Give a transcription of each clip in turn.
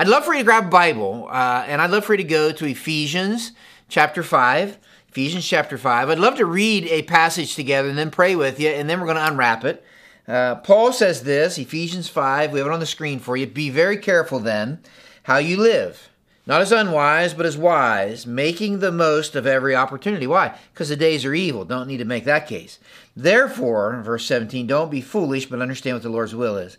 I'd love for you to grab a Bible, uh, and I'd love for you to go to Ephesians chapter 5. Ephesians chapter 5. I'd love to read a passage together and then pray with you, and then we're going to unwrap it. Uh, Paul says this, Ephesians 5, we have it on the screen for you. Be very careful then how you live, not as unwise, but as wise, making the most of every opportunity. Why? Because the days are evil. Don't need to make that case. Therefore, verse 17, don't be foolish, but understand what the Lord's will is.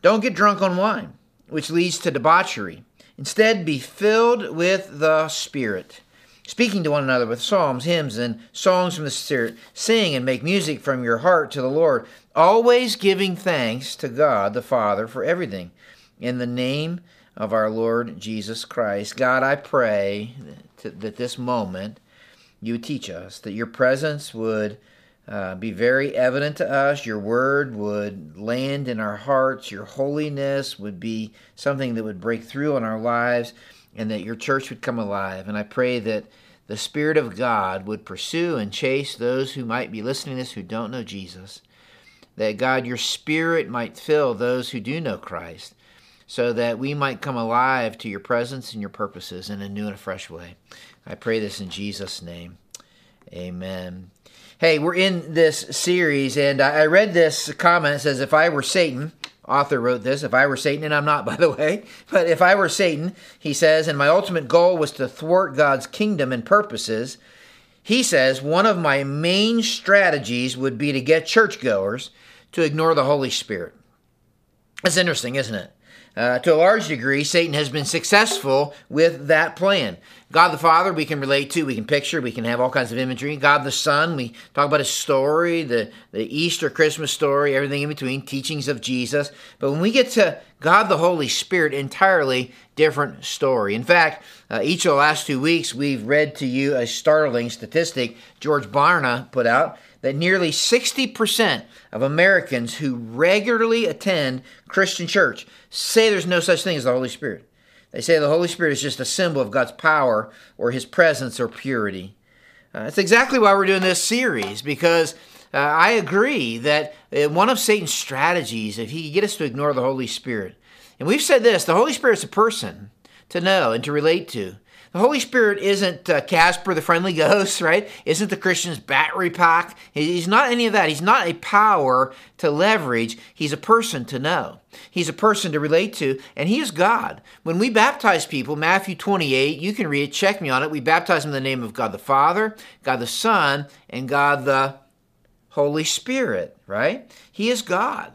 Don't get drunk on wine, which leads to debauchery. Instead, be filled with the Spirit speaking to one another with psalms, hymns, and songs from the Spirit. Sing and make music from your heart to the Lord, always giving thanks to God the Father for everything. In the name of our Lord Jesus Christ, God, I pray that this moment you teach us, that your presence would. Uh, be very evident to us. Your word would land in our hearts. Your holiness would be something that would break through in our lives and that your church would come alive. And I pray that the Spirit of God would pursue and chase those who might be listening to this who don't know Jesus. That God, your Spirit might fill those who do know Christ, so that we might come alive to your presence and your purposes in a new and a fresh way. I pray this in Jesus' name. Amen. Hey, we're in this series, and I read this comment. Says, If I were Satan, author wrote this if I were Satan, and I'm not, by the way, but if I were Satan, he says, and my ultimate goal was to thwart God's kingdom and purposes, he says, one of my main strategies would be to get churchgoers to ignore the Holy Spirit. That's interesting, isn't it? Uh, to a large degree, Satan has been successful with that plan. God the Father, we can relate to, we can picture, we can have all kinds of imagery. God the Son, we talk about his story, the, the Easter, Christmas story, everything in between, teachings of Jesus. But when we get to God the Holy Spirit, entirely different story. In fact, uh, each of the last two weeks, we've read to you a startling statistic George Barna put out that nearly 60% of Americans who regularly attend Christian church say there's no such thing as the Holy Spirit. They say the Holy Spirit is just a symbol of God's power or His presence or purity. Uh, that's exactly why we're doing this series because uh, I agree that uh, one of Satan's strategies, if he could get us to ignore the Holy Spirit, and we've said this the Holy Spirit's a person to know and to relate to. The Holy Spirit isn't uh, Casper the Friendly Ghost, right? Isn't the Christian's battery pack. He's not any of that. He's not a power to leverage. He's a person to know. He's a person to relate to, and He is God. When we baptize people, Matthew 28, you can read it, check me on it. We baptize them in the name of God the Father, God the Son, and God the Holy Spirit, right? He is God.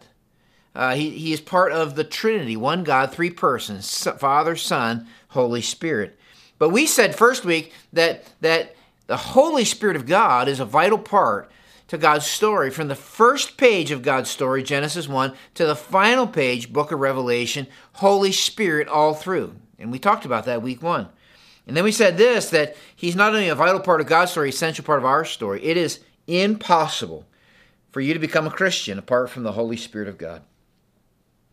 Uh, he, he is part of the Trinity, one God, three persons Father, Son, Holy Spirit. But we said first week that that the Holy Spirit of God is a vital part to God's story from the first page of God's story, Genesis 1, to the final page, book of Revelation, Holy Spirit all through. And we talked about that week 1. And then we said this that he's not only a vital part of God's story, essential part of our story. It is impossible for you to become a Christian apart from the Holy Spirit of God.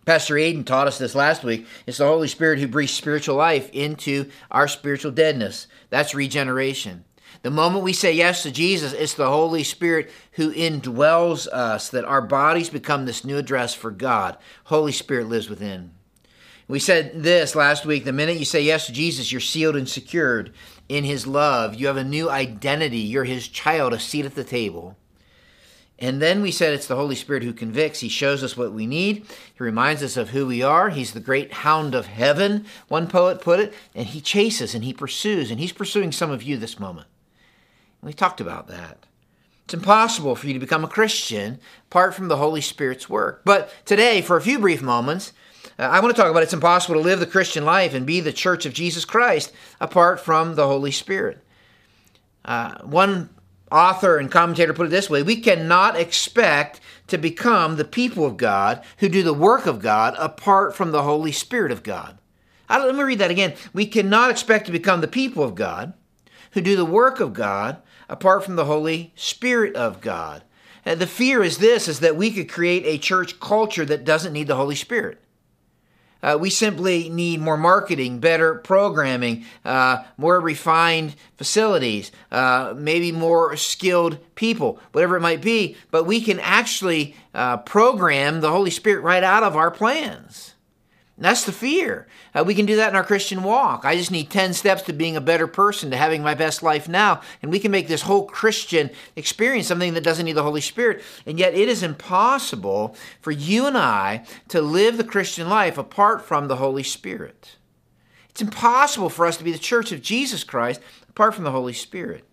Pastor Aiden taught us this last week. It's the Holy Spirit who breathes spiritual life into our spiritual deadness. That's regeneration. The moment we say yes to Jesus, it's the Holy Spirit who indwells us, that our bodies become this new address for God. Holy Spirit lives within. We said this last week the minute you say yes to Jesus, you're sealed and secured in His love. You have a new identity. You're His child, a seat at the table. And then we said it's the Holy Spirit who convicts. He shows us what we need. He reminds us of who we are. He's the great hound of heaven, one poet put it. And he chases and he pursues. And he's pursuing some of you this moment. we talked about that. It's impossible for you to become a Christian apart from the Holy Spirit's work. But today, for a few brief moments, uh, I want to talk about it's impossible to live the Christian life and be the church of Jesus Christ apart from the Holy Spirit. Uh, one author and commentator put it this way we cannot expect to become the people of God who do the work of God apart from the Holy Spirit of God. Let me read that again. We cannot expect to become the people of God who do the work of God apart from the Holy Spirit of God. And the fear is this is that we could create a church culture that doesn't need the Holy Spirit. Uh, we simply need more marketing, better programming, uh, more refined facilities, uh, maybe more skilled people, whatever it might be. But we can actually uh, program the Holy Spirit right out of our plans. That's the fear. Uh, we can do that in our Christian walk. I just need 10 steps to being a better person, to having my best life now. And we can make this whole Christian experience something that doesn't need the Holy Spirit. And yet, it is impossible for you and I to live the Christian life apart from the Holy Spirit. It's impossible for us to be the church of Jesus Christ apart from the Holy Spirit.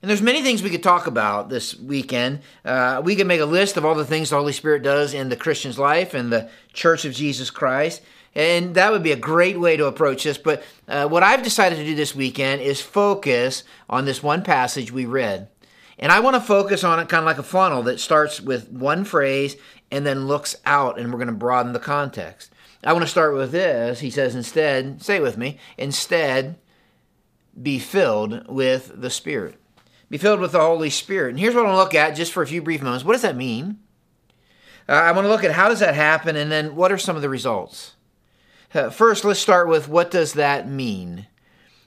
And there's many things we could talk about this weekend. Uh, we could make a list of all the things the Holy Spirit does in the Christian's life and the Church of Jesus Christ. And that would be a great way to approach this. But uh, what I've decided to do this weekend is focus on this one passage we read. And I want to focus on it kind of like a funnel that starts with one phrase and then looks out, and we're going to broaden the context. I want to start with this. He says, instead, say it with me, instead, be filled with the Spirit. Be filled with the Holy Spirit. And here's what I want to look at just for a few brief moments. What does that mean? Uh, I want to look at how does that happen and then what are some of the results. Uh, first, let's start with what does that mean?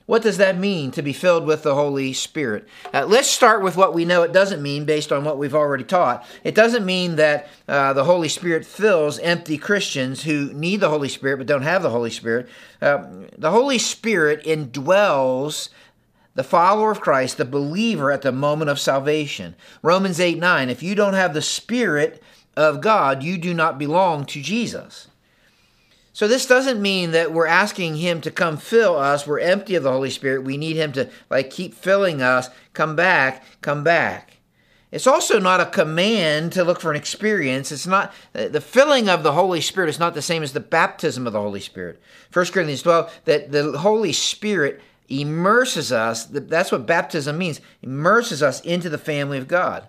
What does that mean to be filled with the Holy Spirit? Uh, let's start with what we know it doesn't mean based on what we've already taught. It doesn't mean that uh, the Holy Spirit fills empty Christians who need the Holy Spirit but don't have the Holy Spirit. Uh, the Holy Spirit indwells the follower of Christ, the believer at the moment of salvation. Romans 8 9, if you don't have the Spirit of God, you do not belong to Jesus. So this doesn't mean that we're asking him to come fill us. We're empty of the Holy Spirit. We need him to like keep filling us. Come back, come back. It's also not a command to look for an experience. It's not the filling of the Holy Spirit is not the same as the baptism of the Holy Spirit. 1 Corinthians 12 that the Holy Spirit immerses us, that's what baptism means, immerses us into the family of God.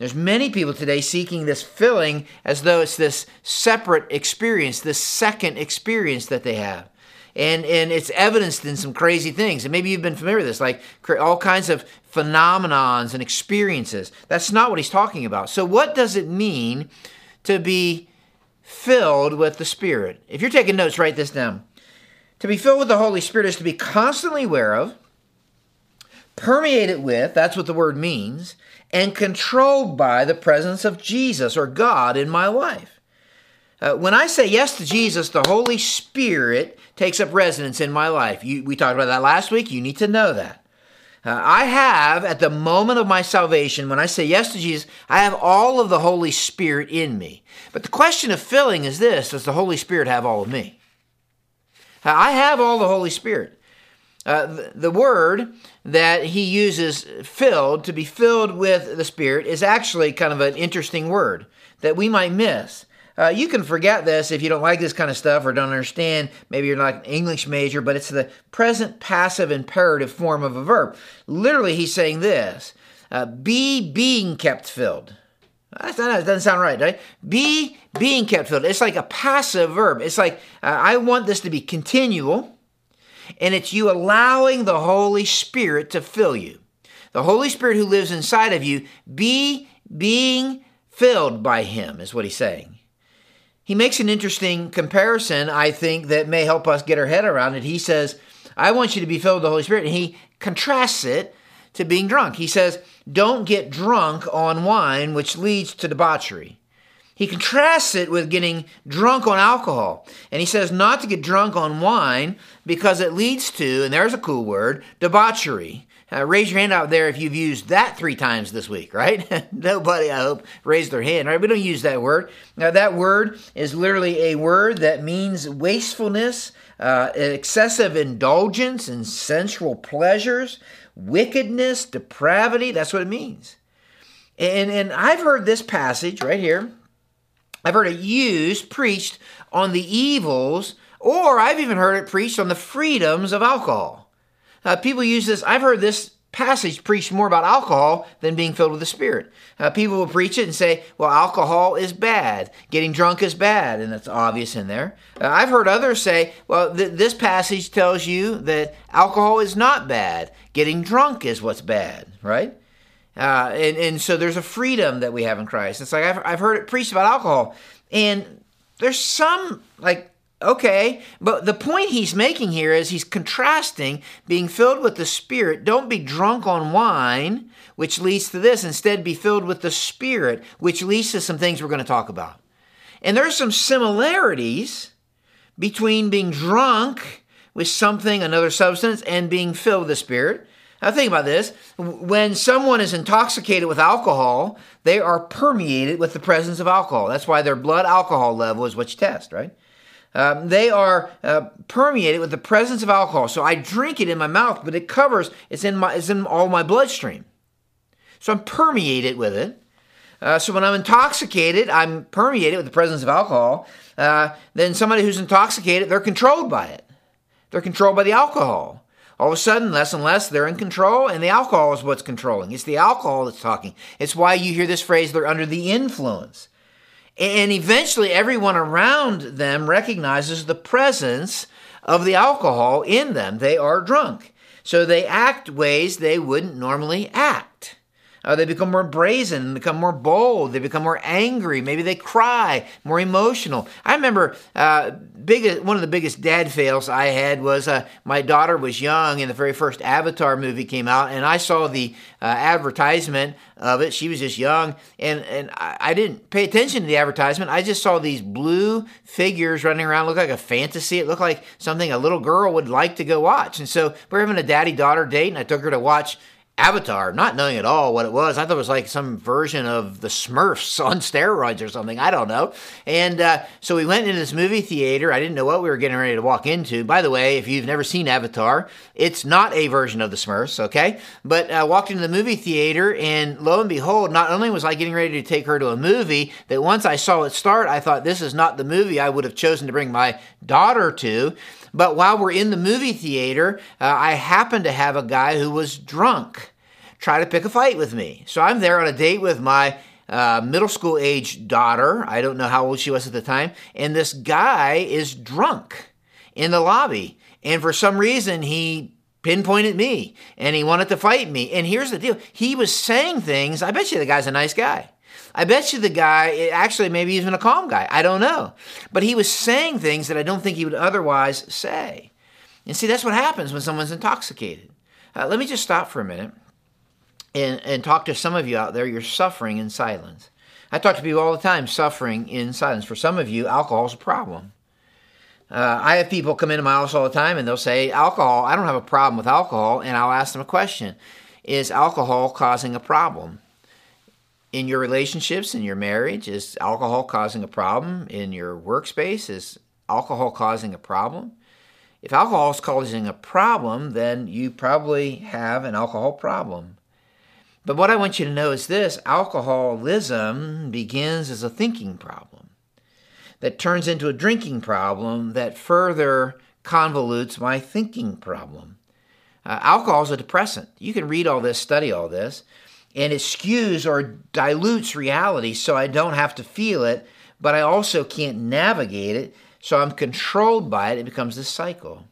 There's many people today seeking this filling as though it's this separate experience, this second experience that they have. And, and it's evidenced in some crazy things. And maybe you've been familiar with this, like all kinds of phenomenons and experiences. That's not what he's talking about. So, what does it mean to be filled with the Spirit? If you're taking notes, write this down. To be filled with the Holy Spirit is to be constantly aware of, permeated with, that's what the word means, and controlled by the presence of Jesus or God in my life. Uh, when I say yes to Jesus, the Holy Spirit takes up residence in my life. You, we talked about that last week. You need to know that. Uh, I have, at the moment of my salvation, when I say yes to Jesus, I have all of the Holy Spirit in me. But the question of filling is this Does the Holy Spirit have all of me? I have all the Holy Spirit. Uh, the, the word that he uses, filled, to be filled with the Spirit, is actually kind of an interesting word that we might miss. Uh, you can forget this if you don't like this kind of stuff or don't understand. Maybe you're not an English major, but it's the present passive imperative form of a verb. Literally, he's saying this uh, be being kept filled. That doesn't sound right, right? Be being kept filled. It's like a passive verb. It's like, uh, I want this to be continual, and it's you allowing the Holy Spirit to fill you. The Holy Spirit who lives inside of you, be being filled by Him, is what he's saying. He makes an interesting comparison, I think, that may help us get our head around it. He says, I want you to be filled with the Holy Spirit. And he contrasts it to being drunk. He says, Don't get drunk on wine, which leads to debauchery. He contrasts it with getting drunk on alcohol. And he says not to get drunk on wine because it leads to, and there's a cool word, debauchery. Uh, raise your hand out there if you've used that three times this week, right? Nobody, I hope, raised their hand, right? We don't use that word. Now, that word is literally a word that means wastefulness, uh, excessive indulgence in sensual pleasures, wickedness, depravity. That's what it means. And, and I've heard this passage right here, I've heard it used, preached on the evils, or I've even heard it preached on the freedoms of alcohol. Uh, people use this, I've heard this passage preached more about alcohol than being filled with the Spirit. Uh, people will preach it and say, well, alcohol is bad. Getting drunk is bad, and that's obvious in there. Uh, I've heard others say, well, th- this passage tells you that alcohol is not bad. Getting drunk is what's bad, right? Uh, and, and so there's a freedom that we have in Christ. It's like I've, I've heard it preached about alcohol, and there's some like Okay, but the point he's making here is he's contrasting being filled with the Spirit. Don't be drunk on wine, which leads to this. Instead, be filled with the Spirit, which leads to some things we're going to talk about. And there's some similarities between being drunk with something, another substance, and being filled with the Spirit. Now, think about this. When someone is intoxicated with alcohol, they are permeated with the presence of alcohol. That's why their blood alcohol level is what you test, right? Um, they are uh, permeated with the presence of alcohol. So I drink it in my mouth, but it covers, it's in, my, it's in all my bloodstream. So I'm permeated with it. Uh, so when I'm intoxicated, I'm permeated with the presence of alcohol. Uh, then somebody who's intoxicated, they're controlled by it. They're controlled by the alcohol. All of a sudden, less and less, they're in control, and the alcohol is what's controlling. It's the alcohol that's talking. It's why you hear this phrase, they're under the influence. And eventually, everyone around them recognizes the presence of the alcohol in them. They are drunk. So they act ways they wouldn't normally act. Uh, they become more brazen, become more bold, they become more angry. Maybe they cry, more emotional. I remember uh, big, one of the biggest dad fails I had was uh, my daughter was young and the very first Avatar movie came out, and I saw the uh, advertisement of it. She was just young, and, and I, I, didn't pay attention to the advertisement. I just saw these blue figures running around, look like a fantasy. It looked like something a little girl would like to go watch. And so we're having a daddy daughter date, and I took her to watch Avatar, not knowing at all what it was. I thought it was like some version of the Smurfs on steroids or something. I don't know. And uh, so we went into this movie theater. I didn't know what we were getting ready to walk into. By the way, if you've never seen Avatar, it's not a version of the Smurfs, okay? But I uh, walked into the movie theater, and lo and behold, not only was I getting ready to take her to a movie, that once I saw it start, I thought this is not the movie I would have chosen to bring my daughter to. But while we're in the movie theater, uh, I happened to have a guy who was drunk try to pick a fight with me. So I'm there on a date with my uh, middle school age daughter. I don't know how old she was at the time. And this guy is drunk in the lobby. And for some reason, he pinpointed me and he wanted to fight me. And here's the deal he was saying things. I bet you the guy's a nice guy. I bet you the guy, actually, maybe even a calm guy. I don't know. But he was saying things that I don't think he would otherwise say. And see, that's what happens when someone's intoxicated. Uh, let me just stop for a minute and, and talk to some of you out there. You're suffering in silence. I talk to people all the time suffering in silence. For some of you, alcohol is a problem. Uh, I have people come into my house all the time and they'll say, Alcohol, I don't have a problem with alcohol. And I'll ask them a question Is alcohol causing a problem? in your relationships, in your marriage? Is alcohol causing a problem in your workspace? Is alcohol causing a problem? If alcohol is causing a problem, then you probably have an alcohol problem. But what I want you to know is this alcoholism begins as a thinking problem that turns into a drinking problem that further convolutes my thinking problem. Uh, alcohol is a depressant. You can read all this, study all this and it skews or dilutes reality so I don't have to feel it, but I also can't navigate it, so I'm controlled by it. It becomes this cycle.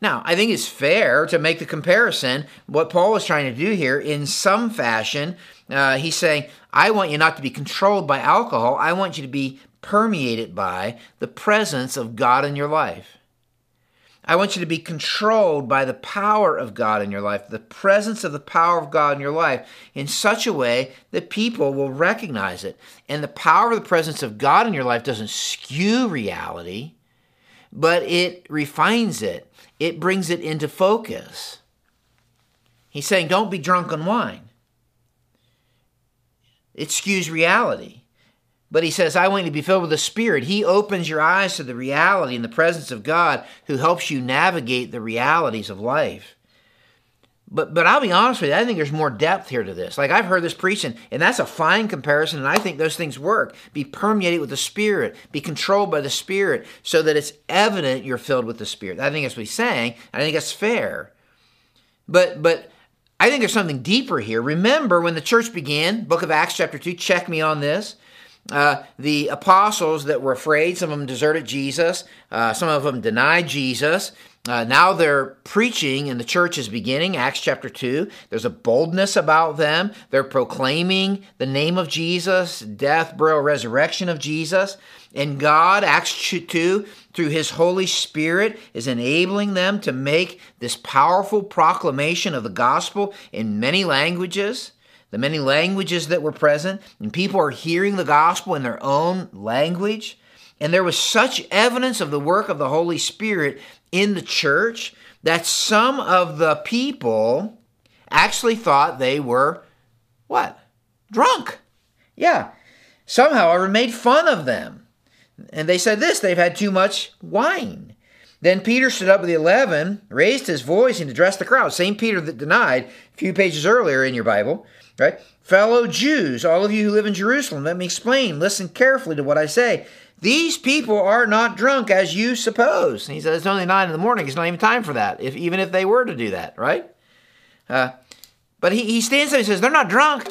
Now, I think it's fair to make the comparison. What Paul is trying to do here, in some fashion, uh, he's saying, I want you not to be controlled by alcohol. I want you to be permeated by the presence of God in your life. I want you to be controlled by the power of God in your life, the presence of the power of God in your life, in such a way that people will recognize it. And the power of the presence of God in your life doesn't skew reality, but it refines it, it brings it into focus. He's saying, don't be drunk on wine. It skews reality. But he says, I want you to be filled with the Spirit. He opens your eyes to the reality and the presence of God who helps you navigate the realities of life. But but I'll be honest with you, I think there's more depth here to this. Like I've heard this preaching, and that's a fine comparison, and I think those things work. Be permeated with the Spirit, be controlled by the Spirit, so that it's evident you're filled with the Spirit. I think that's what he's saying. I think that's fair. But but I think there's something deeper here. Remember when the church began, book of Acts chapter 2, check me on this. Uh, the apostles that were afraid, some of them deserted Jesus, uh, some of them denied Jesus. Uh, now they're preaching and the church is beginning, Acts chapter 2. There's a boldness about them. They're proclaiming the name of Jesus, death, burial, resurrection of Jesus. And God, Acts 2, through His Holy Spirit, is enabling them to make this powerful proclamation of the gospel in many languages the many languages that were present, and people are hearing the gospel in their own language. And there was such evidence of the work of the Holy Spirit in the church that some of the people actually thought they were what? Drunk. Yeah. Somehow I made fun of them. And they said this they've had too much wine. Then Peter stood up with the eleven, raised his voice, and addressed the crowd. Same Peter that denied a few pages earlier in your Bible, right? Fellow Jews, all of you who live in Jerusalem, let me explain. Listen carefully to what I say. These people are not drunk as you suppose. And he said, It's only nine in the morning. It's not even time for that, if, even if they were to do that, right? Uh, but he, he stands there and says, They're not drunk.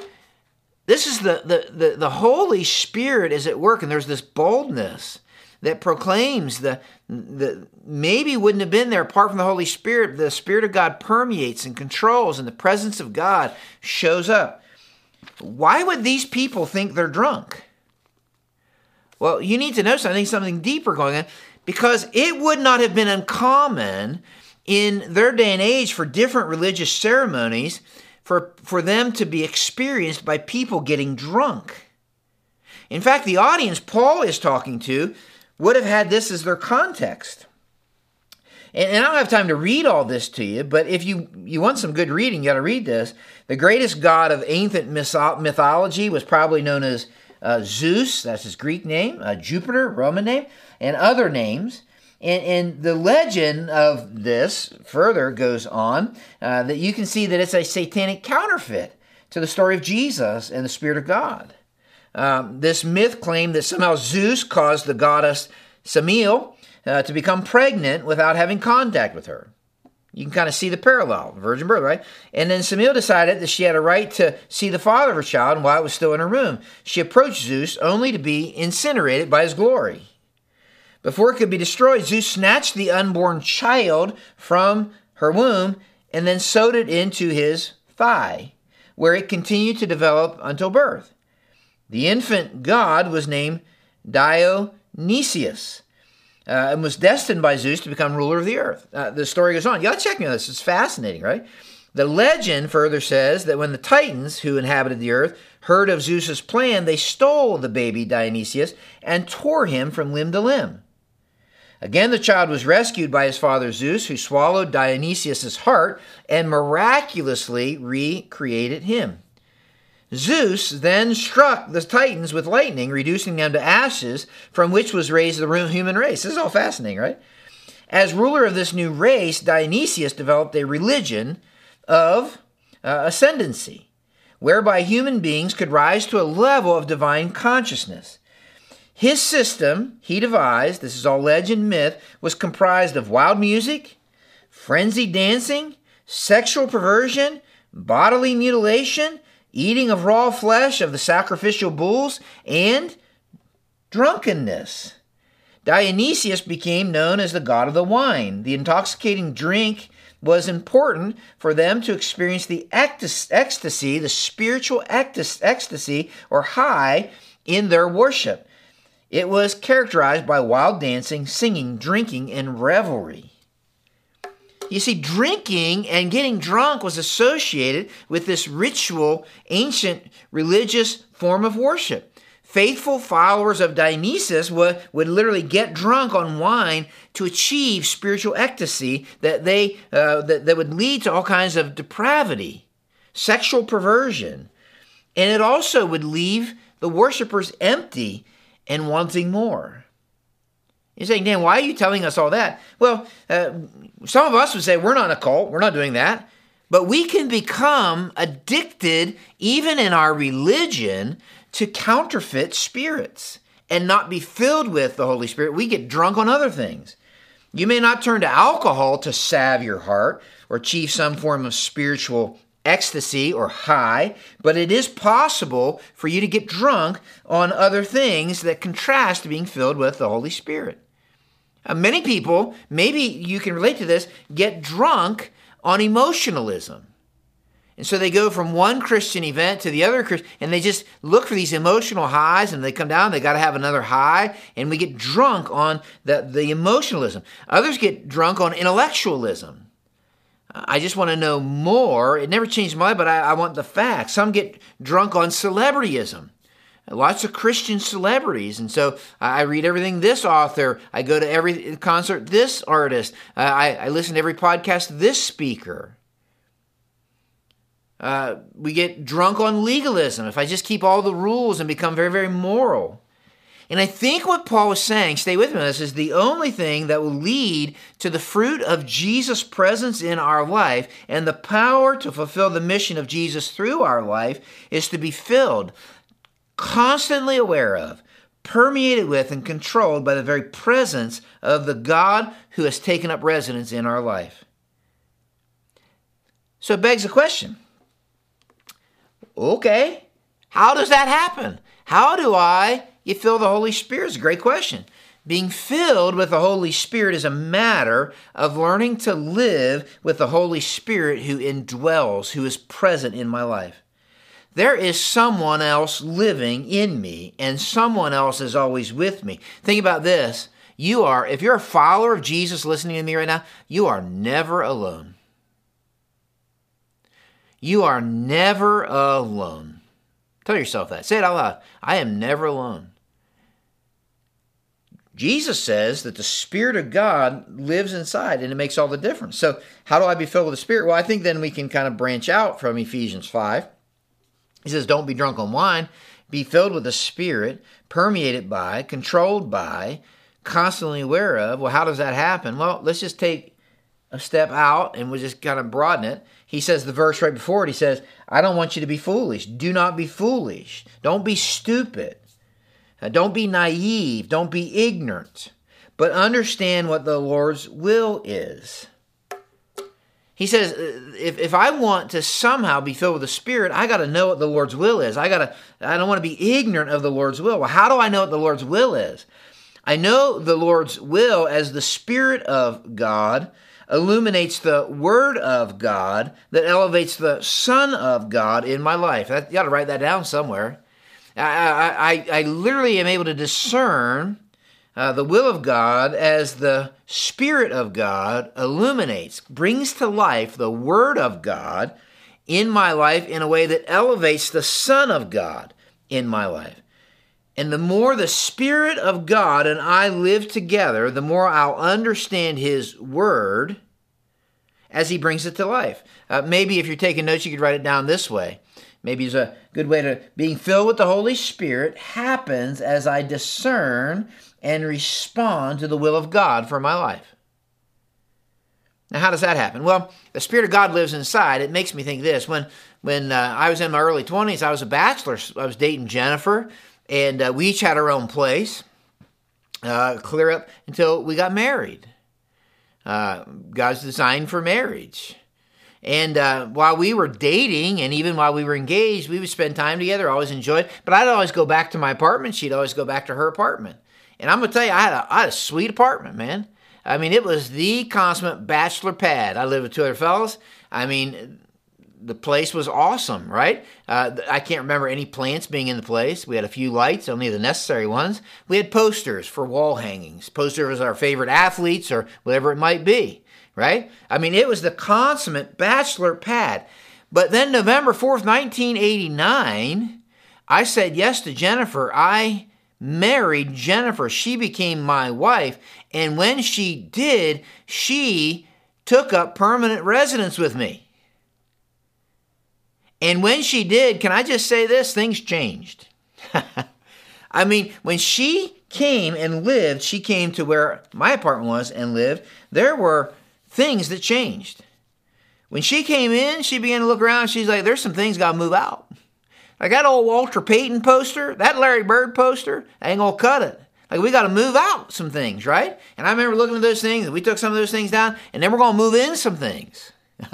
This is the, the, the, the Holy Spirit is at work, and there's this boldness that proclaims the, the maybe wouldn't have been there apart from the Holy Spirit. The Spirit of God permeates and controls, and the presence of God shows up. Why would these people think they're drunk? Well, you need to know something, something deeper going on, because it would not have been uncommon in their day and age for different religious ceremonies for, for them to be experienced by people getting drunk. In fact, the audience Paul is talking to would have had this as their context. And, and I don't have time to read all this to you, but if you, you want some good reading, you got to read this. The greatest god of ancient mythology was probably known as uh, Zeus, that's his Greek name, uh, Jupiter, Roman name, and other names. And, and, the legend of this further goes on uh, that you can see that it's a satanic counterfeit to the story of Jesus and the Spirit of God. Um, this myth claimed that somehow Zeus caused the goddess Semele uh, to become pregnant without having contact with her. You can kind of see the parallel, virgin birth, right? And then Semele decided that she had a right to see the father of her child and while it was still in her womb. She approached Zeus only to be incinerated by his glory. Before it could be destroyed, Zeus snatched the unborn child from her womb and then sewed it into his thigh, where it continued to develop until birth. The infant god was named Dionysius uh, and was destined by Zeus to become ruler of the earth. Uh, the story goes on. You got to check me on this. It's fascinating, right? The legend further says that when the Titans, who inhabited the earth, heard of Zeus's plan, they stole the baby Dionysius and tore him from limb to limb. Again, the child was rescued by his father Zeus, who swallowed Dionysius's heart and miraculously recreated him. Zeus then struck the Titans with lightning, reducing them to ashes, from which was raised the human race. This is all fascinating, right? As ruler of this new race, Dionysius developed a religion of uh, ascendancy, whereby human beings could rise to a level of divine consciousness. His system, he devised, this is all legend myth, was comprised of wild music, frenzied dancing, sexual perversion, bodily mutilation, eating of raw flesh of the sacrificial bulls, and drunkenness. Dionysius became known as the god of the wine. The intoxicating drink was important for them to experience the ecstasy, the spiritual ecstasy or high in their worship. It was characterized by wild dancing, singing, drinking, and revelry. You see, drinking and getting drunk was associated with this ritual, ancient religious form of worship. Faithful followers of Dionysus would, would literally get drunk on wine to achieve spiritual ecstasy that, they, uh, that, that would lead to all kinds of depravity, sexual perversion. And it also would leave the worshippers empty and wanting more. You're saying, Dan, why are you telling us all that? Well, uh, some of us would say, we're not a cult, we're not doing that. But we can become addicted, even in our religion, to counterfeit spirits and not be filled with the Holy Spirit. We get drunk on other things. You may not turn to alcohol to salve your heart or achieve some form of spiritual ecstasy or high, but it is possible for you to get drunk on other things that contrast being filled with the Holy Spirit. Uh, many people, maybe you can relate to this, get drunk on emotionalism. And so they go from one Christian event to the other, and they just look for these emotional highs, and they come down, they got to have another high, and we get drunk on the, the emotionalism. Others get drunk on intellectualism. I just want to know more. It never changed my life, but I, I want the facts. Some get drunk on celebrityism. Lots of Christian celebrities. And so I read everything this author. I go to every concert this artist. Uh, I, I, listen to every podcast this speaker. Uh, we get drunk on legalism. If I just keep all the rules and become very, very moral. And I think what Paul was saying, stay with me on this, is the only thing that will lead to the fruit of Jesus' presence in our life and the power to fulfill the mission of Jesus through our life is to be filled constantly aware of, permeated with, and controlled by the very presence of the God who has taken up residence in our life. So it begs the question okay, how does that happen? How do I get filled the Holy Spirit? It's a great question. Being filled with the Holy Spirit is a matter of learning to live with the Holy Spirit who indwells, who is present in my life. There is someone else living in me, and someone else is always with me. Think about this. You are, if you're a follower of Jesus listening to me right now, you are never alone. You are never alone. Tell yourself that. Say it out loud. I am never alone. Jesus says that the Spirit of God lives inside and it makes all the difference. So, how do I be filled with the Spirit? Well, I think then we can kind of branch out from Ephesians 5 he says, Don't be drunk on wine. Be filled with the Spirit, permeated by, controlled by, constantly aware of. Well, how does that happen? Well, let's just take a step out and we'll just kind of broaden it. He says, the verse right before it, he says, I don't want you to be foolish. Do not be foolish. Don't be stupid. Uh, don't be naive. Don't be ignorant. But understand what the Lord's will is. He says, if, if I want to somehow be filled with the Spirit, I got to know what the Lord's will is. I got to, I don't want to be ignorant of the Lord's will. Well, how do I know what the Lord's will is? I know the Lord's will as the Spirit of God illuminates the Word of God that elevates the Son of God in my life. you got to write that down somewhere. I, I, I literally am able to discern uh, the will of God as the Spirit of God illuminates, brings to life the Word of God in my life in a way that elevates the Son of God in my life. And the more the Spirit of God and I live together, the more I'll understand His Word as He brings it to life. Uh, maybe if you're taking notes, you could write it down this way. Maybe it's a good way to being filled with the Holy Spirit happens as I discern and respond to the will of God for my life. Now, how does that happen? Well, the Spirit of God lives inside. It makes me think this. When when uh, I was in my early 20s, I was a bachelor. I was dating Jennifer, and uh, we each had our own place, uh, clear up until we got married. Uh, God's designed for marriage. And uh, while we were dating, and even while we were engaged, we would spend time together. Always enjoyed. But I'd always go back to my apartment. She'd always go back to her apartment. And I'm gonna tell you, I had a, I had a sweet apartment, man. I mean, it was the consummate bachelor pad. I lived with two other fellas. I mean, the place was awesome, right? Uh, I can't remember any plants being in the place. We had a few lights, only the necessary ones. We had posters for wall hangings. Posters of our favorite athletes or whatever it might be, right? I mean, it was the consummate bachelor pad. But then November 4th, 1989, I said yes to Jennifer. I married Jennifer. She became my wife. And when she did, she took up permanent residence with me. And when she did, can I just say this? Things changed. I mean, when she came and lived, she came to where my apartment was and lived, there were things that changed. When she came in, she began to look around. She's like, there's some things got to move out. Like that old Walter Payton poster, that Larry Bird poster, I ain't gonna cut it. Like we got to move out some things, right? And I remember looking at those things, and we took some of those things down, and then we're gonna move in some things,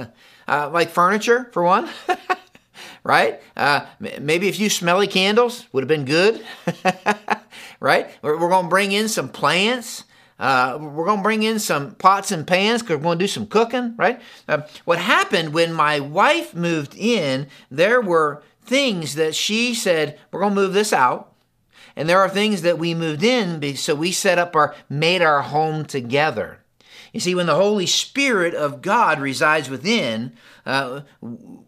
uh, like furniture for one, right? Uh, maybe a few smelly candles would have been good, right? We're, we're gonna bring in some plants. Uh, we're going to bring in some pots and pans because we're going to do some cooking, right? Uh, what happened when my wife moved in, there were things that she said, we're going to move this out. And there are things that we moved in, so we set up our, made our home together. You see, when the Holy Spirit of God resides within, uh,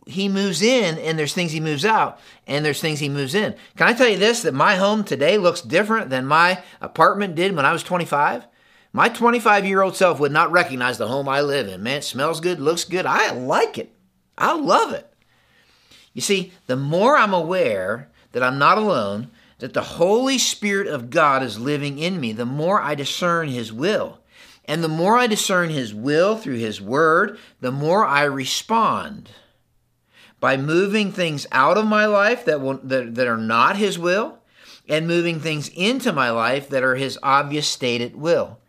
he moves in and there's things he moves out and there's things he moves in. Can I tell you this that my home today looks different than my apartment did when I was 25? My 25 year old self would not recognize the home I live in. Man, it smells good, looks good. I like it. I love it. You see, the more I'm aware that I'm not alone, that the Holy Spirit of God is living in me, the more I discern His will. And the more I discern His will through His Word, the more I respond. By moving things out of my life that, will, that, that are not His will, and moving things into my life that are His obvious stated will.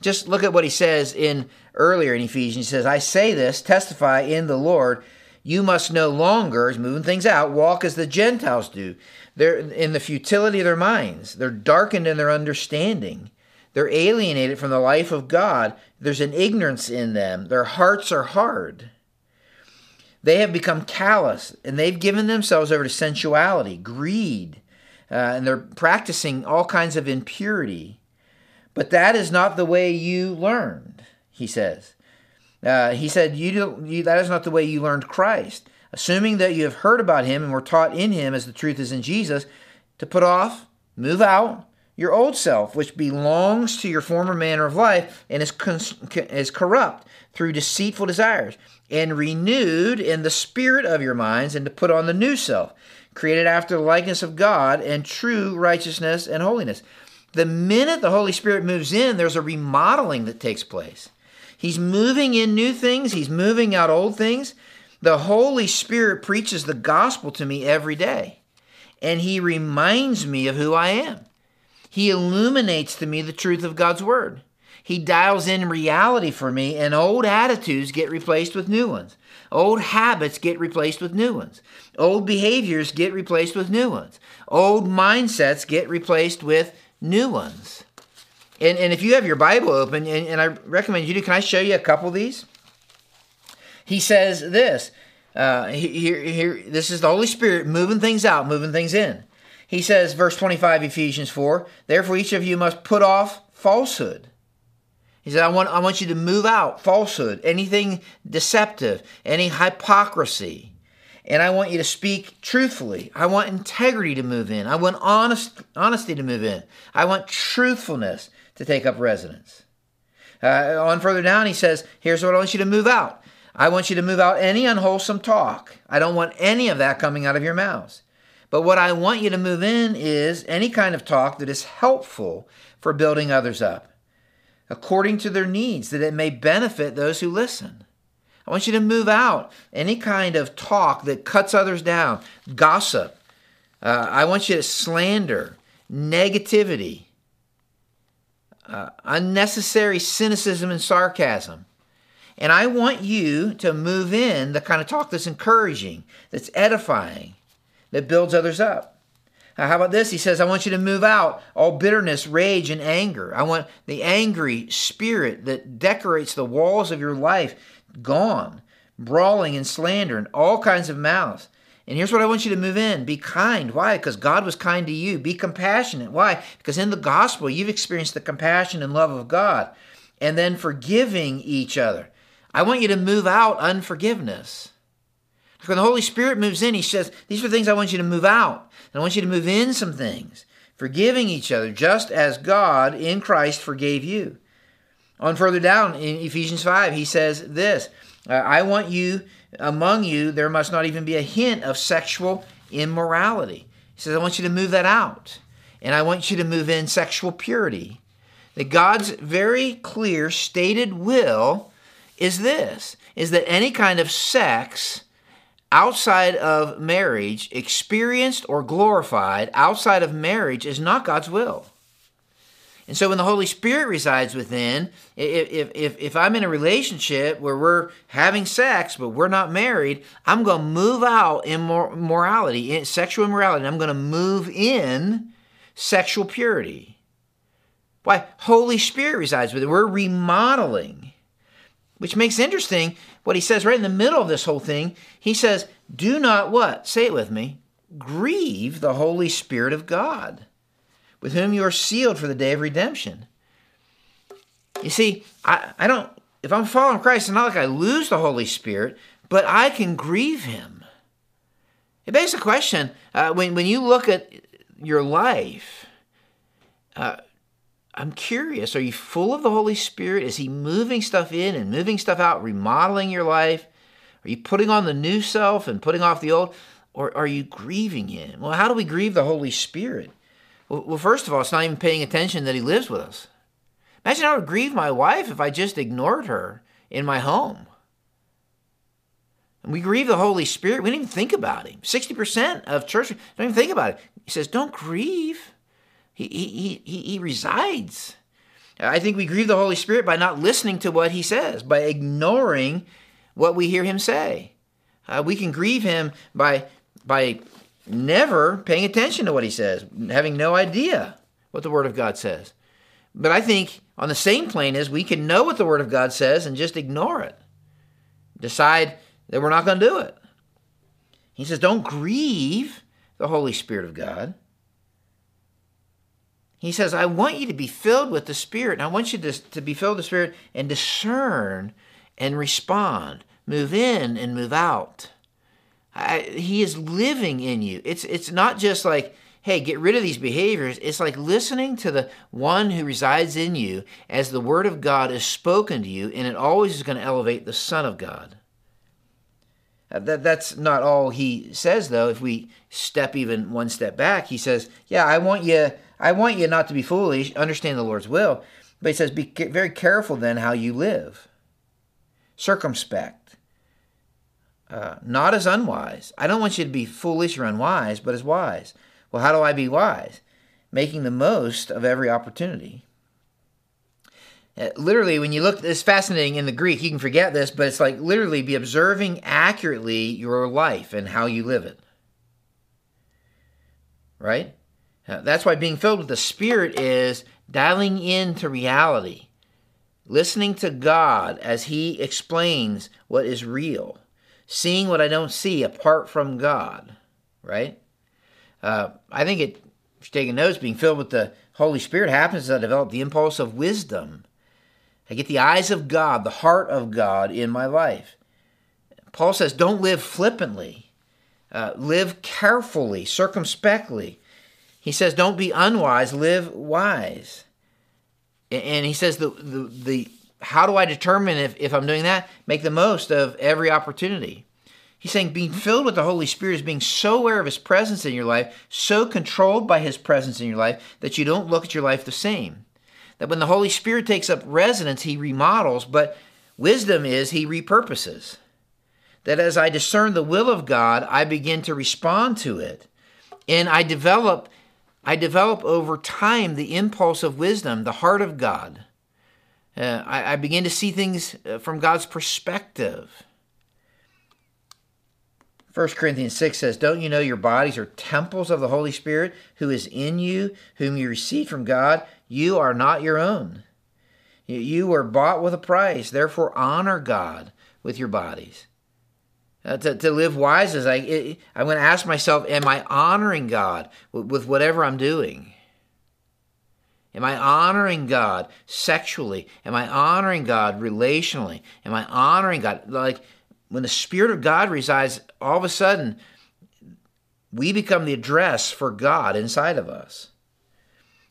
Just look at what He says in earlier in Ephesians. He says, I say this, testify in the Lord, you must no longer, moving things out, walk as the Gentiles do. They're in the futility of their minds. They're darkened in their understanding. They're alienated from the life of God. There's an ignorance in them. Their hearts are hard. They have become callous and they've given themselves over to sensuality, greed, uh, and they're practicing all kinds of impurity. But that is not the way you learned, he says. Uh, he said, you, do, you, That is not the way you learned Christ. Assuming that you have heard about him and were taught in him as the truth is in Jesus, to put off, move out your old self, which belongs to your former manner of life and is, cons- is corrupt through deceitful desires, and renewed in the spirit of your minds, and to put on the new self, created after the likeness of God and true righteousness and holiness. The minute the Holy Spirit moves in, there's a remodeling that takes place. He's moving in new things, He's moving out old things. The Holy Spirit preaches the gospel to me every day, and He reminds me of who I am. He illuminates to me the truth of God's Word. He dials in reality for me, and old attitudes get replaced with new ones. Old habits get replaced with new ones. Old behaviors get replaced with new ones. Old mindsets get replaced with new ones. And, and if you have your Bible open, and, and I recommend you do, can I show you a couple of these? He says this. Uh, here, here, this is the Holy Spirit moving things out, moving things in. He says, verse 25, Ephesians 4, therefore each of you must put off falsehood. He said, I want, I want you to move out falsehood, anything deceptive, any hypocrisy. And I want you to speak truthfully. I want integrity to move in. I want honest, honesty to move in. I want truthfulness to take up residence. Uh, on further down, he says, Here's what I want you to move out. I want you to move out any unwholesome talk. I don't want any of that coming out of your mouths. But what I want you to move in is any kind of talk that is helpful for building others up, according to their needs, that it may benefit those who listen. I want you to move out any kind of talk that cuts others down, gossip. Uh, I want you to slander, negativity, uh, unnecessary cynicism and sarcasm. And I want you to move in the kind of talk that's encouraging, that's edifying, that builds others up. Now, how about this? He says, I want you to move out all bitterness, rage, and anger. I want the angry spirit that decorates the walls of your life gone, brawling and slander and all kinds of malice. And here's what I want you to move in be kind. Why? Because God was kind to you. Be compassionate. Why? Because in the gospel, you've experienced the compassion and love of God. And then forgiving each other. I want you to move out unforgiveness. When the Holy Spirit moves in, He says, These are things I want you to move out. And I want you to move in some things. Forgiving each other, just as God in Christ forgave you. On further down in Ephesians 5, he says this I want you among you, there must not even be a hint of sexual immorality. He says, I want you to move that out. And I want you to move in sexual purity. That God's very clear stated will is this is that any kind of sex outside of marriage, experienced or glorified outside of marriage, is not God's will. And so when the Holy Spirit resides within, if, if, if I'm in a relationship where we're having sex, but we're not married, I'm going to move out immorality, sexual immorality, I'm going to move in sexual purity. Why? Holy Spirit resides within. We're remodeling. Which makes interesting what he says right in the middle of this whole thing. He says, Do not what? Say it with me. Grieve the Holy Spirit of God with whom you are sealed for the day of redemption. You see, I, I don't, if I'm following Christ, it's not like I lose the Holy Spirit, but I can grieve Him. It begs the question uh, when, when you look at your life, uh, I'm curious, are you full of the Holy Spirit? Is He moving stuff in and moving stuff out, remodeling your life? Are you putting on the new self and putting off the old? Or are you grieving Him? Well, how do we grieve the Holy Spirit? Well, first of all, it's not even paying attention that He lives with us. Imagine how I would grieve my wife if I just ignored her in my home. And we grieve the Holy Spirit. We don't even think about Him. 60% of church don't even think about it. He says, don't grieve. He, he, he, he resides. I think we grieve the Holy Spirit by not listening to what He says, by ignoring what we hear Him say. Uh, we can grieve Him by, by never paying attention to what He says, having no idea what the Word of God says. But I think on the same plane as we can know what the Word of God says and just ignore it, decide that we're not going to do it. He says, don't grieve the Holy Spirit of God. He says, I want you to be filled with the Spirit. And I want you to, to be filled with the Spirit and discern and respond, move in and move out. I, he is living in you. It's, it's not just like, hey, get rid of these behaviors. It's like listening to the one who resides in you as the Word of God is spoken to you, and it always is going to elevate the Son of God. Uh, that, that's not all he says, though. If we step even one step back, he says, "Yeah, I want you. I want you not to be foolish. Understand the Lord's will." But he says, "Be very careful then how you live, circumspect, uh, not as unwise. I don't want you to be foolish or unwise, but as wise." Well, how do I be wise? Making the most of every opportunity. Uh, literally, when you look, it's fascinating in the Greek. You can forget this, but it's like literally be observing accurately your life and how you live it. Right? Uh, that's why being filled with the Spirit is dialing into reality, listening to God as He explains what is real, seeing what I don't see apart from God. Right? Uh, I think it, if you're taking notes, being filled with the Holy Spirit happens as I develop the impulse of wisdom I get the eyes of God, the heart of God in my life. Paul says, don't live flippantly, uh, live carefully, circumspectly. He says, don't be unwise, live wise. And he says, the, the, the how do I determine if, if I'm doing that? Make the most of every opportunity. He's saying being filled with the Holy Spirit is being so aware of His presence in your life, so controlled by His presence in your life, that you don't look at your life the same that when the Holy Spirit takes up residence, he remodels, but wisdom is he repurposes. That as I discern the will of God, I begin to respond to it. And I develop I develop over time the impulse of wisdom, the heart of God. Uh, I, I begin to see things uh, from God's perspective. 1 Corinthians 6 says, Don't you know your bodies are temples of the Holy Spirit who is in you, whom you received from God? You are not your own. You were bought with a price. Therefore, honor God with your bodies. Uh, to, to live wise is I, I'm going to ask myself, am I honoring God with, with whatever I'm doing? Am I honoring God sexually? Am I honoring God relationally? Am I honoring God? Like when the Spirit of God resides, all of a sudden, we become the address for God inside of us.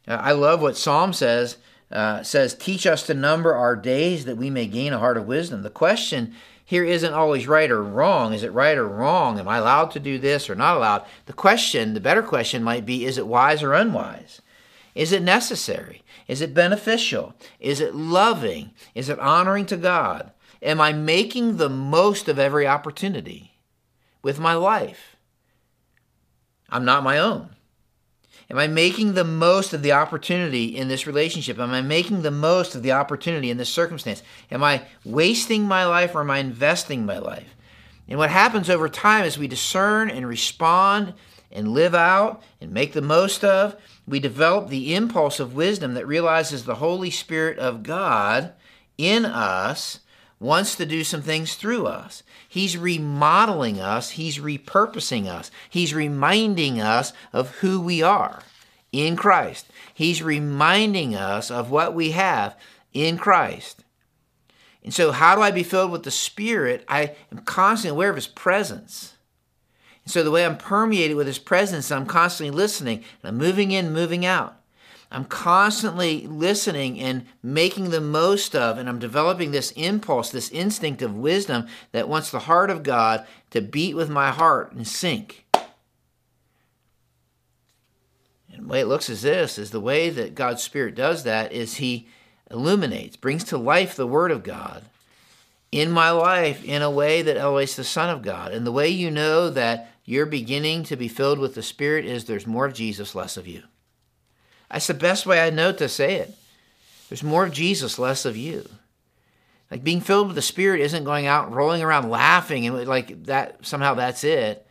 Uh, I love what Psalm says. Uh, says, "Teach us to number our days, that we may gain a heart of wisdom." The question here isn't always right or wrong. Is it right or wrong? Am I allowed to do this or not allowed? The question, the better question, might be: Is it wise or unwise? Is it necessary? Is it beneficial? Is it loving? Is it honoring to God? Am I making the most of every opportunity with my life? I'm not my own. Am I making the most of the opportunity in this relationship? Am I making the most of the opportunity in this circumstance? Am I wasting my life or am I investing my life? And what happens over time is we discern and respond and live out and make the most of. We develop the impulse of wisdom that realizes the Holy Spirit of God in us wants to do some things through us. He's remodeling us, He's repurposing us, He's reminding us of who we are in Christ. He's reminding us of what we have in Christ. And so, how do I be filled with the Spirit? I am constantly aware of His presence. So, the way I'm permeated with His presence, I'm constantly listening, and I'm moving in, moving out. I'm constantly listening and making the most of, and I'm developing this impulse, this instinct of wisdom that wants the heart of God to beat with my heart and sync. And the way it looks is this is the way that God's Spirit does that is He illuminates, brings to life the Word of God in my life in a way that elevates the Son of God. And the way you know that you're beginning to be filled with the Spirit is there's more of Jesus, less of you. That's the best way I know to say it. There's more of Jesus, less of you. Like being filled with the Spirit isn't going out rolling around laughing and like that, somehow that's it.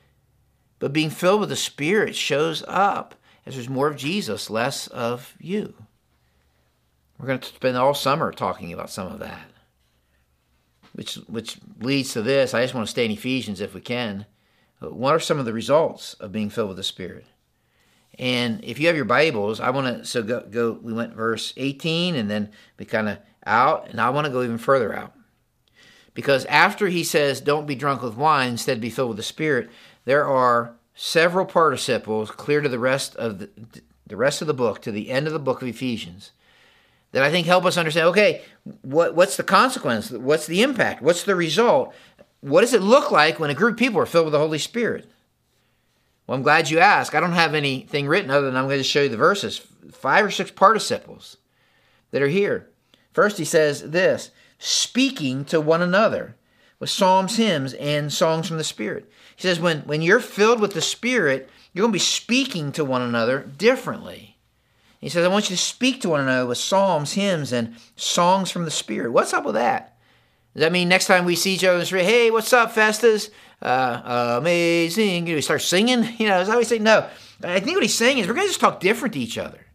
But being filled with the Spirit shows up as there's more of Jesus, less of you. We're going to spend all summer talking about some of that, which, which leads to this. I just want to stay in Ephesians if we can. What are some of the results of being filled with the Spirit? And if you have your Bibles, I want to so go go. We went verse 18, and then we kind of out, and I want to go even further out, because after he says, "Don't be drunk with wine; instead, be filled with the Spirit," there are several participles clear to the rest of the the rest of the book, to the end of the book of Ephesians, that I think help us understand. Okay, what what's the consequence? What's the impact? What's the result? What does it look like when a group of people are filled with the Holy Spirit? Well, I'm glad you asked. I don't have anything written other than I'm going to show you the verses, five or six participles that are here. First, he says this speaking to one another with psalms, hymns, and songs from the Spirit. He says, when, when you're filled with the Spirit, you're going to be speaking to one another differently. He says, I want you to speak to one another with psalms, hymns, and songs from the Spirit. What's up with that? Does that mean next time we see each other the street, hey, what's up, Festus? uh, amazing. Know, we start singing. You know, I always say, no. I think what he's saying is we're going to just talk different to each other.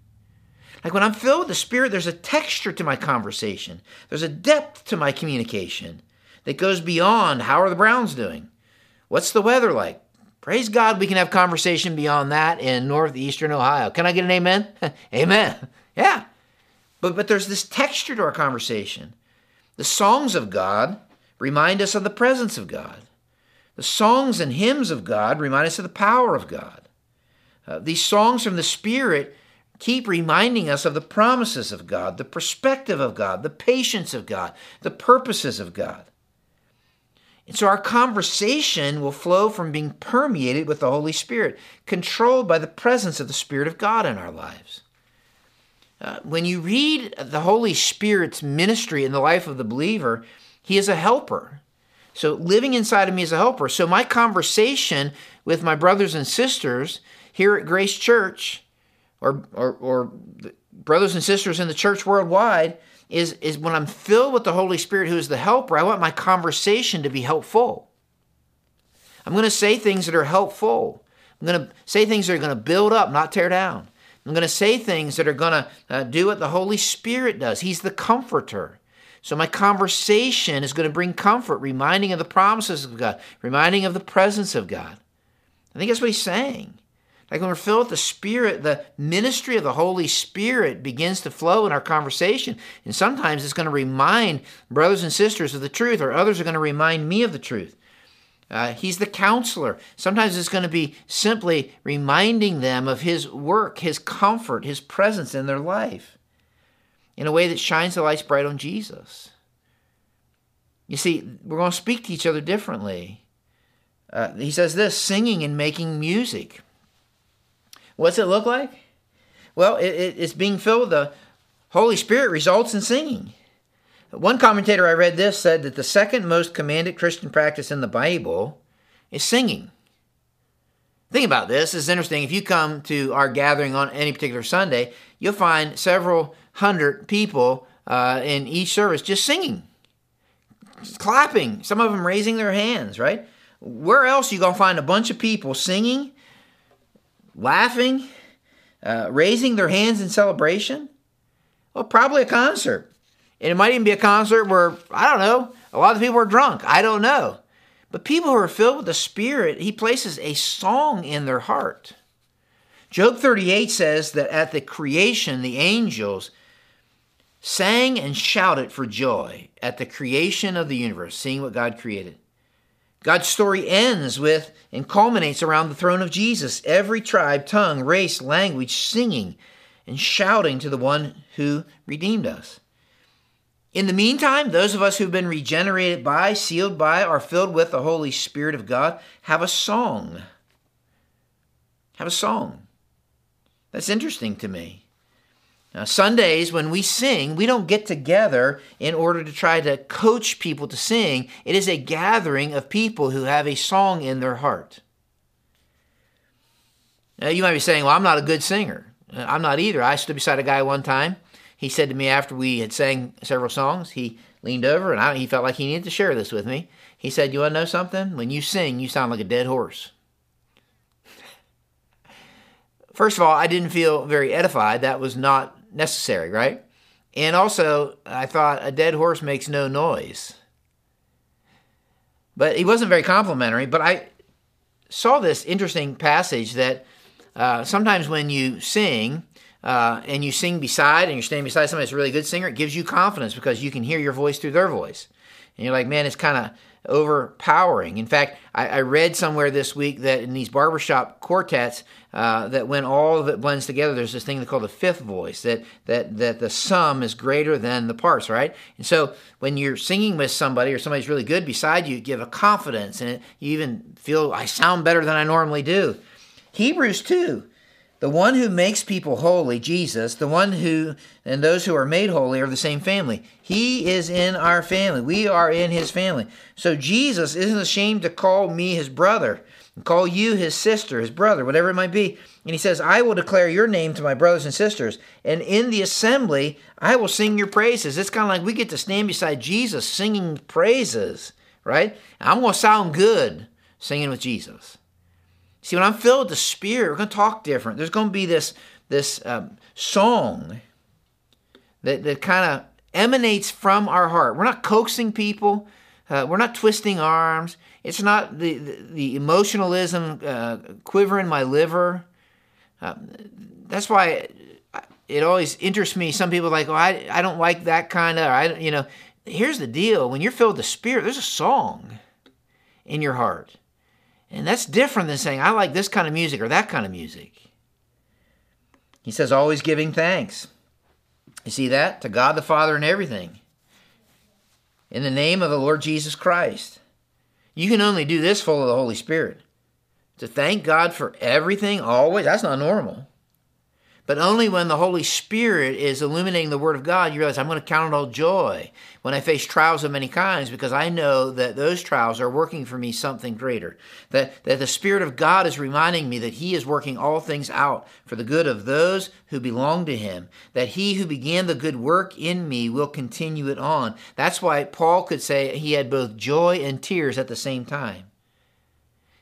Like when I'm filled with the Spirit, there's a texture to my conversation. There's a depth to my communication that goes beyond how are the Browns doing? What's the weather like? Praise God, we can have conversation beyond that in northeastern Ohio. Can I get an amen? amen. Yeah. But, but there's this texture to our conversation. The songs of God remind us of the presence of God. The songs and hymns of God remind us of the power of God. Uh, these songs from the Spirit keep reminding us of the promises of God, the perspective of God, the patience of God, the purposes of God. And so our conversation will flow from being permeated with the Holy Spirit, controlled by the presence of the Spirit of God in our lives. Uh, when you read the Holy Spirit's ministry in the life of the believer, he is a helper. So living inside of me is a helper. So my conversation with my brothers and sisters here at Grace Church, or or, or brothers and sisters in the church worldwide, is is when I'm filled with the Holy Spirit, who is the helper. I want my conversation to be helpful. I'm going to say things that are helpful. I'm going to say things that are going to build up, not tear down. I'm going to say things that are going to uh, do what the Holy Spirit does. He's the comforter. So my conversation is going to bring comfort, reminding of the promises of God, reminding of the presence of God. I think that's what he's saying. Like when we're filled with the Spirit, the ministry of the Holy Spirit begins to flow in our conversation. And sometimes it's going to remind brothers and sisters of the truth, or others are going to remind me of the truth. Uh, he's the counselor. Sometimes it's going to be simply reminding them of his work, his comfort, his presence in their life in a way that shines the lights bright on Jesus. You see, we're going to speak to each other differently. Uh, he says this singing and making music. What's it look like? Well, it, it, it's being filled with the Holy Spirit results in singing. One commentator I read this said that the second most commanded Christian practice in the Bible is singing. Think about this. It's interesting. If you come to our gathering on any particular Sunday, you'll find several hundred people uh, in each service just singing, just clapping, some of them raising their hands, right? Where else are you going to find a bunch of people singing, laughing, uh, raising their hands in celebration? Well, probably a concert. And it might even be a concert where, I don't know, a lot of people are drunk. I don't know. But people who are filled with the Spirit, He places a song in their heart. Job 38 says that at the creation, the angels sang and shouted for joy at the creation of the universe, seeing what God created. God's story ends with and culminates around the throne of Jesus, every tribe, tongue, race, language singing and shouting to the one who redeemed us. In the meantime, those of us who've been regenerated by, sealed by, are filled with the Holy Spirit of God have a song. Have a song. That's interesting to me. Now, Sundays, when we sing, we don't get together in order to try to coach people to sing. It is a gathering of people who have a song in their heart. Now, you might be saying, Well, I'm not a good singer. Uh, I'm not either. I stood beside a guy one time he said to me after we had sang several songs, he leaned over and I, he felt like he needed to share this with me. He said, You want to know something? When you sing, you sound like a dead horse. First of all, I didn't feel very edified. That was not necessary, right? And also, I thought a dead horse makes no noise. But he wasn't very complimentary. But I saw this interesting passage that uh, sometimes when you sing, uh, and you sing beside and you're standing beside somebody that's a really good singer, it gives you confidence because you can hear your voice through their voice. And you're like, man, it's kind of overpowering. In fact, I, I, read somewhere this week that in these barbershop quartets, uh, that when all of it blends together, there's this thing called the fifth voice, that, that, that the sum is greater than the parts, right? And so when you're singing with somebody or somebody's really good beside you, give a confidence and it, you even feel, I sound better than I normally do. Hebrews 2 the one who makes people holy, Jesus, the one who and those who are made holy are the same family. He is in our family. We are in his family. So Jesus isn't ashamed to call me his brother and call you his sister, his brother, whatever it might be. And he says, I will declare your name to my brothers and sisters. And in the assembly, I will sing your praises. It's kind of like we get to stand beside Jesus singing praises, right? I'm going to sound good singing with Jesus. See, when I'm filled with the Spirit, we're going to talk different. There's going to be this this um, song that that kind of emanates from our heart. We're not coaxing people. Uh, we're not twisting arms. It's not the the, the emotionalism uh, quivering my liver. Uh, that's why it always interests me. Some people like, oh, I I don't like that kind of. I you know. Here's the deal: when you're filled with the Spirit, there's a song in your heart. And that's different than saying, I like this kind of music or that kind of music. He says, always giving thanks. You see that? To God the Father and everything. In the name of the Lord Jesus Christ. You can only do this full of the Holy Spirit. To thank God for everything always, that's not normal. But only when the Holy Spirit is illuminating the Word of God, you realize I'm going to count it all joy when I face trials of many kinds because I know that those trials are working for me something greater. That, that the Spirit of God is reminding me that He is working all things out for the good of those who belong to Him. That He who began the good work in me will continue it on. That's why Paul could say he had both joy and tears at the same time.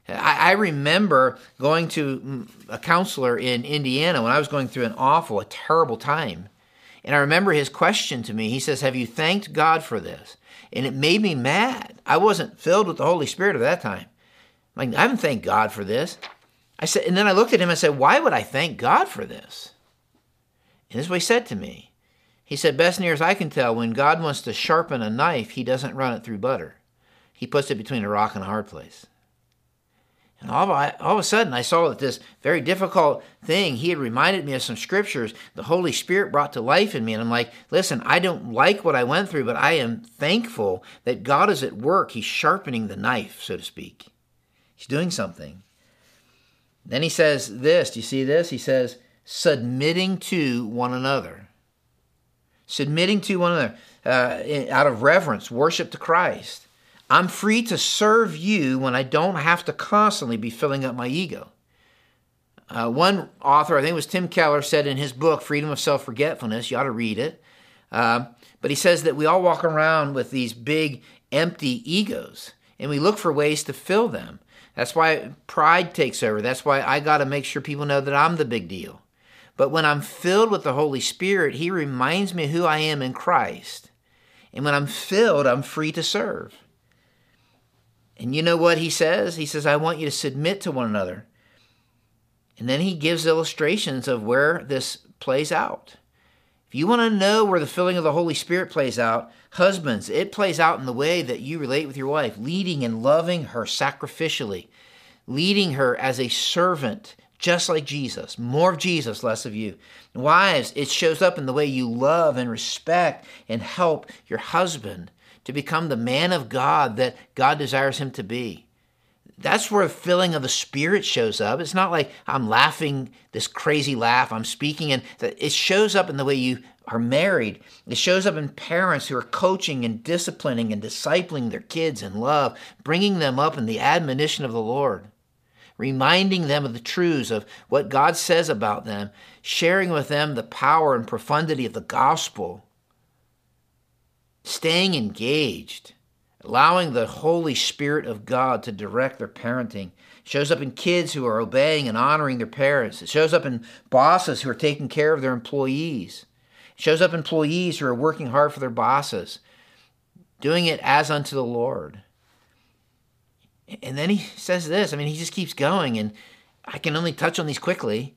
I, I remember going to mm, a counselor in Indiana when I was going through an awful, a terrible time. And I remember his question to me. He says, Have you thanked God for this? And it made me mad. I wasn't filled with the Holy Spirit at that time. I'm like, I haven't thanked God for this. I said, and then I looked at him and said, Why would I thank God for this? And this is what he said to me. He said, Best near as I can tell, when God wants to sharpen a knife, he doesn't run it through butter. He puts it between a rock and a hard place. And all of, all of a sudden, I saw that this very difficult thing, he had reminded me of some scriptures the Holy Spirit brought to life in me. And I'm like, listen, I don't like what I went through, but I am thankful that God is at work. He's sharpening the knife, so to speak. He's doing something. Then he says this. Do you see this? He says, submitting to one another. Submitting to one another uh, out of reverence, worship to Christ. I'm free to serve you when I don't have to constantly be filling up my ego. Uh, one author, I think it was Tim Keller, said in his book, Freedom of Self Forgetfulness, you ought to read it. Uh, but he says that we all walk around with these big, empty egos, and we look for ways to fill them. That's why pride takes over. That's why I got to make sure people know that I'm the big deal. But when I'm filled with the Holy Spirit, He reminds me who I am in Christ. And when I'm filled, I'm free to serve. And you know what he says? He says, I want you to submit to one another. And then he gives illustrations of where this plays out. If you want to know where the filling of the Holy Spirit plays out, husbands, it plays out in the way that you relate with your wife, leading and loving her sacrificially, leading her as a servant, just like Jesus. More of Jesus, less of you. Wives, it shows up in the way you love and respect and help your husband to become the man of God that God desires him to be. That's where a filling of the spirit shows up. It's not like i'm laughing this crazy laugh i'm speaking and it shows up in the way you are married. It shows up in parents who are coaching and disciplining and discipling their kids in love bringing them up in the admonition of the lord reminding them of the truths of what god says about them sharing with them the power and profundity of the gospel staying engaged allowing the Holy Spirit of God to direct their parenting. Shows up in kids who are obeying and honoring their parents. It shows up in bosses who are taking care of their employees. It shows up in employees who are working hard for their bosses, doing it as unto the Lord. And then he says this I mean, he just keeps going, and I can only touch on these quickly.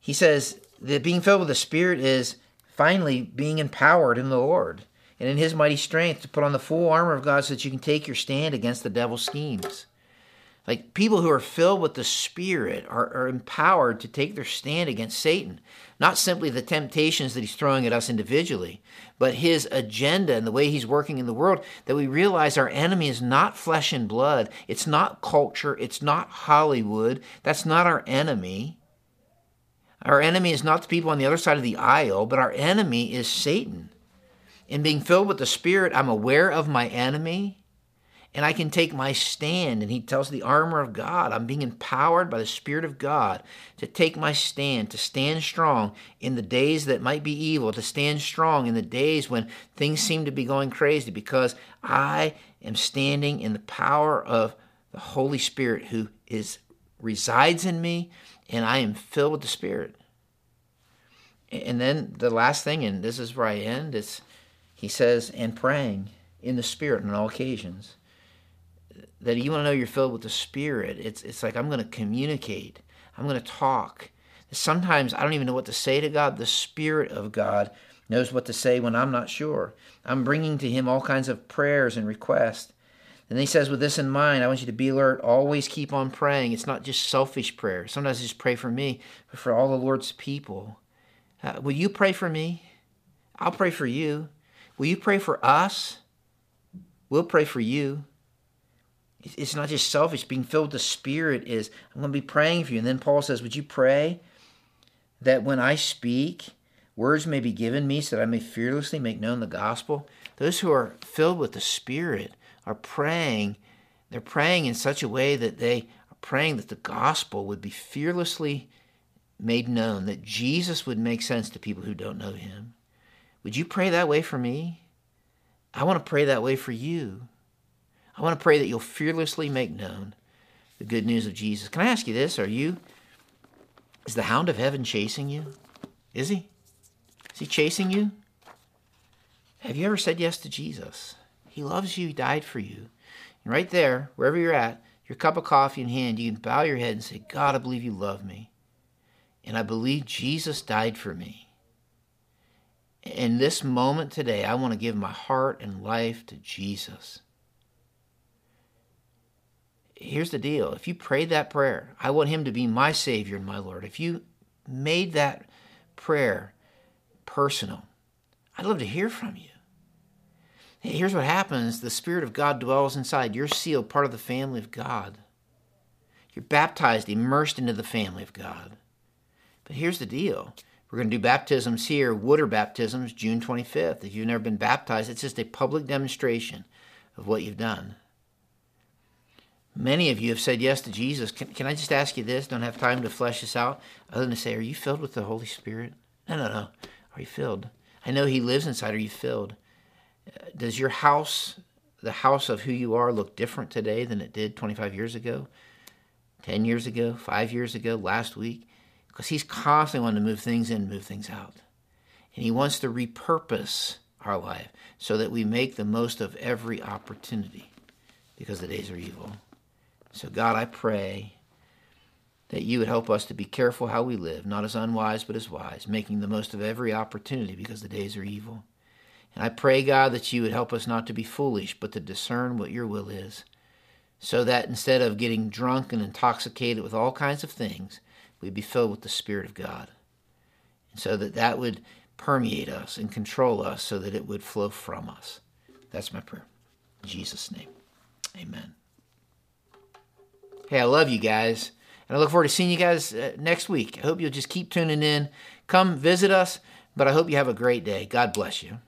He says that being filled with the Spirit is finally being empowered in the Lord and in his mighty strength to put on the full armor of God so that you can take your stand against the devil's schemes. Like people who are filled with the Spirit are, are empowered to take their stand against Satan. Not simply the temptations that he's throwing at us individually, but his agenda and the way he's working in the world, that we realize our enemy is not flesh and blood. It's not culture. It's not Hollywood. That's not our enemy. Our enemy is not the people on the other side of the aisle, but our enemy is Satan. In being filled with the Spirit, I'm aware of my enemy and I can take my stand. And he tells the armor of God, I'm being empowered by the Spirit of God to take my stand, to stand strong in the days that might be evil, to stand strong in the days when things seem to be going crazy, because I am standing in the power of the Holy Spirit who is resides in me, and I am filled with the Spirit. And then the last thing, and this is where I end, it's he says, and praying in the Spirit on all occasions. That you want to know you're filled with the Spirit. It's, it's like I'm going to communicate, I'm going to talk. Sometimes I don't even know what to say to God. The Spirit of God knows what to say when I'm not sure. I'm bringing to Him all kinds of prayers and requests. And he says, with this in mind, I want you to be alert, always keep on praying. It's not just selfish prayer. Sometimes I just pray for me, but for all the Lord's people. Uh, will you pray for me? I'll pray for you. Will you pray for us? We'll pray for you. It's not just selfish. Being filled with the Spirit is, I'm going to be praying for you. And then Paul says, Would you pray that when I speak, words may be given me so that I may fearlessly make known the gospel? Those who are filled with the Spirit are praying. They're praying in such a way that they are praying that the gospel would be fearlessly made known, that Jesus would make sense to people who don't know him. Would you pray that way for me? I want to pray that way for you. I want to pray that you'll fearlessly make known the good news of Jesus. Can I ask you this? Are you, is the hound of heaven chasing you? Is he? Is he chasing you? Have you ever said yes to Jesus? He loves you, he died for you. And right there, wherever you're at, your cup of coffee in hand, you can bow your head and say, God, I believe you love me. And I believe Jesus died for me in this moment today, I want to give my heart and life to Jesus. Here's the deal if you prayed that prayer, I want Him to be my Savior and my Lord. If you made that prayer personal, I'd love to hear from you. Here's what happens the Spirit of God dwells inside. You're sealed, part of the family of God. You're baptized, immersed into the family of God. But here's the deal we're going to do baptisms here, water baptisms, June 25th. If you've never been baptized, it's just a public demonstration of what you've done. Many of you have said yes to Jesus. Can, can I just ask you this? Don't have time to flesh this out, other than to say, Are you filled with the Holy Spirit? No, no, no. Are you filled? I know He lives inside. Are you filled? Uh, does your house, the house of who you are, look different today than it did 25 years ago, 10 years ago, five years ago, last week? Because he's constantly wanting to move things in, and move things out. And he wants to repurpose our life so that we make the most of every opportunity because the days are evil. So, God, I pray that you would help us to be careful how we live, not as unwise, but as wise, making the most of every opportunity because the days are evil. And I pray, God, that you would help us not to be foolish, but to discern what your will is, so that instead of getting drunk and intoxicated with all kinds of things, we'd be filled with the Spirit of God. And so that that would permeate us and control us so that it would flow from us. That's my prayer. In Jesus' name, amen. Hey, I love you guys. And I look forward to seeing you guys uh, next week. I hope you'll just keep tuning in. Come visit us, but I hope you have a great day. God bless you.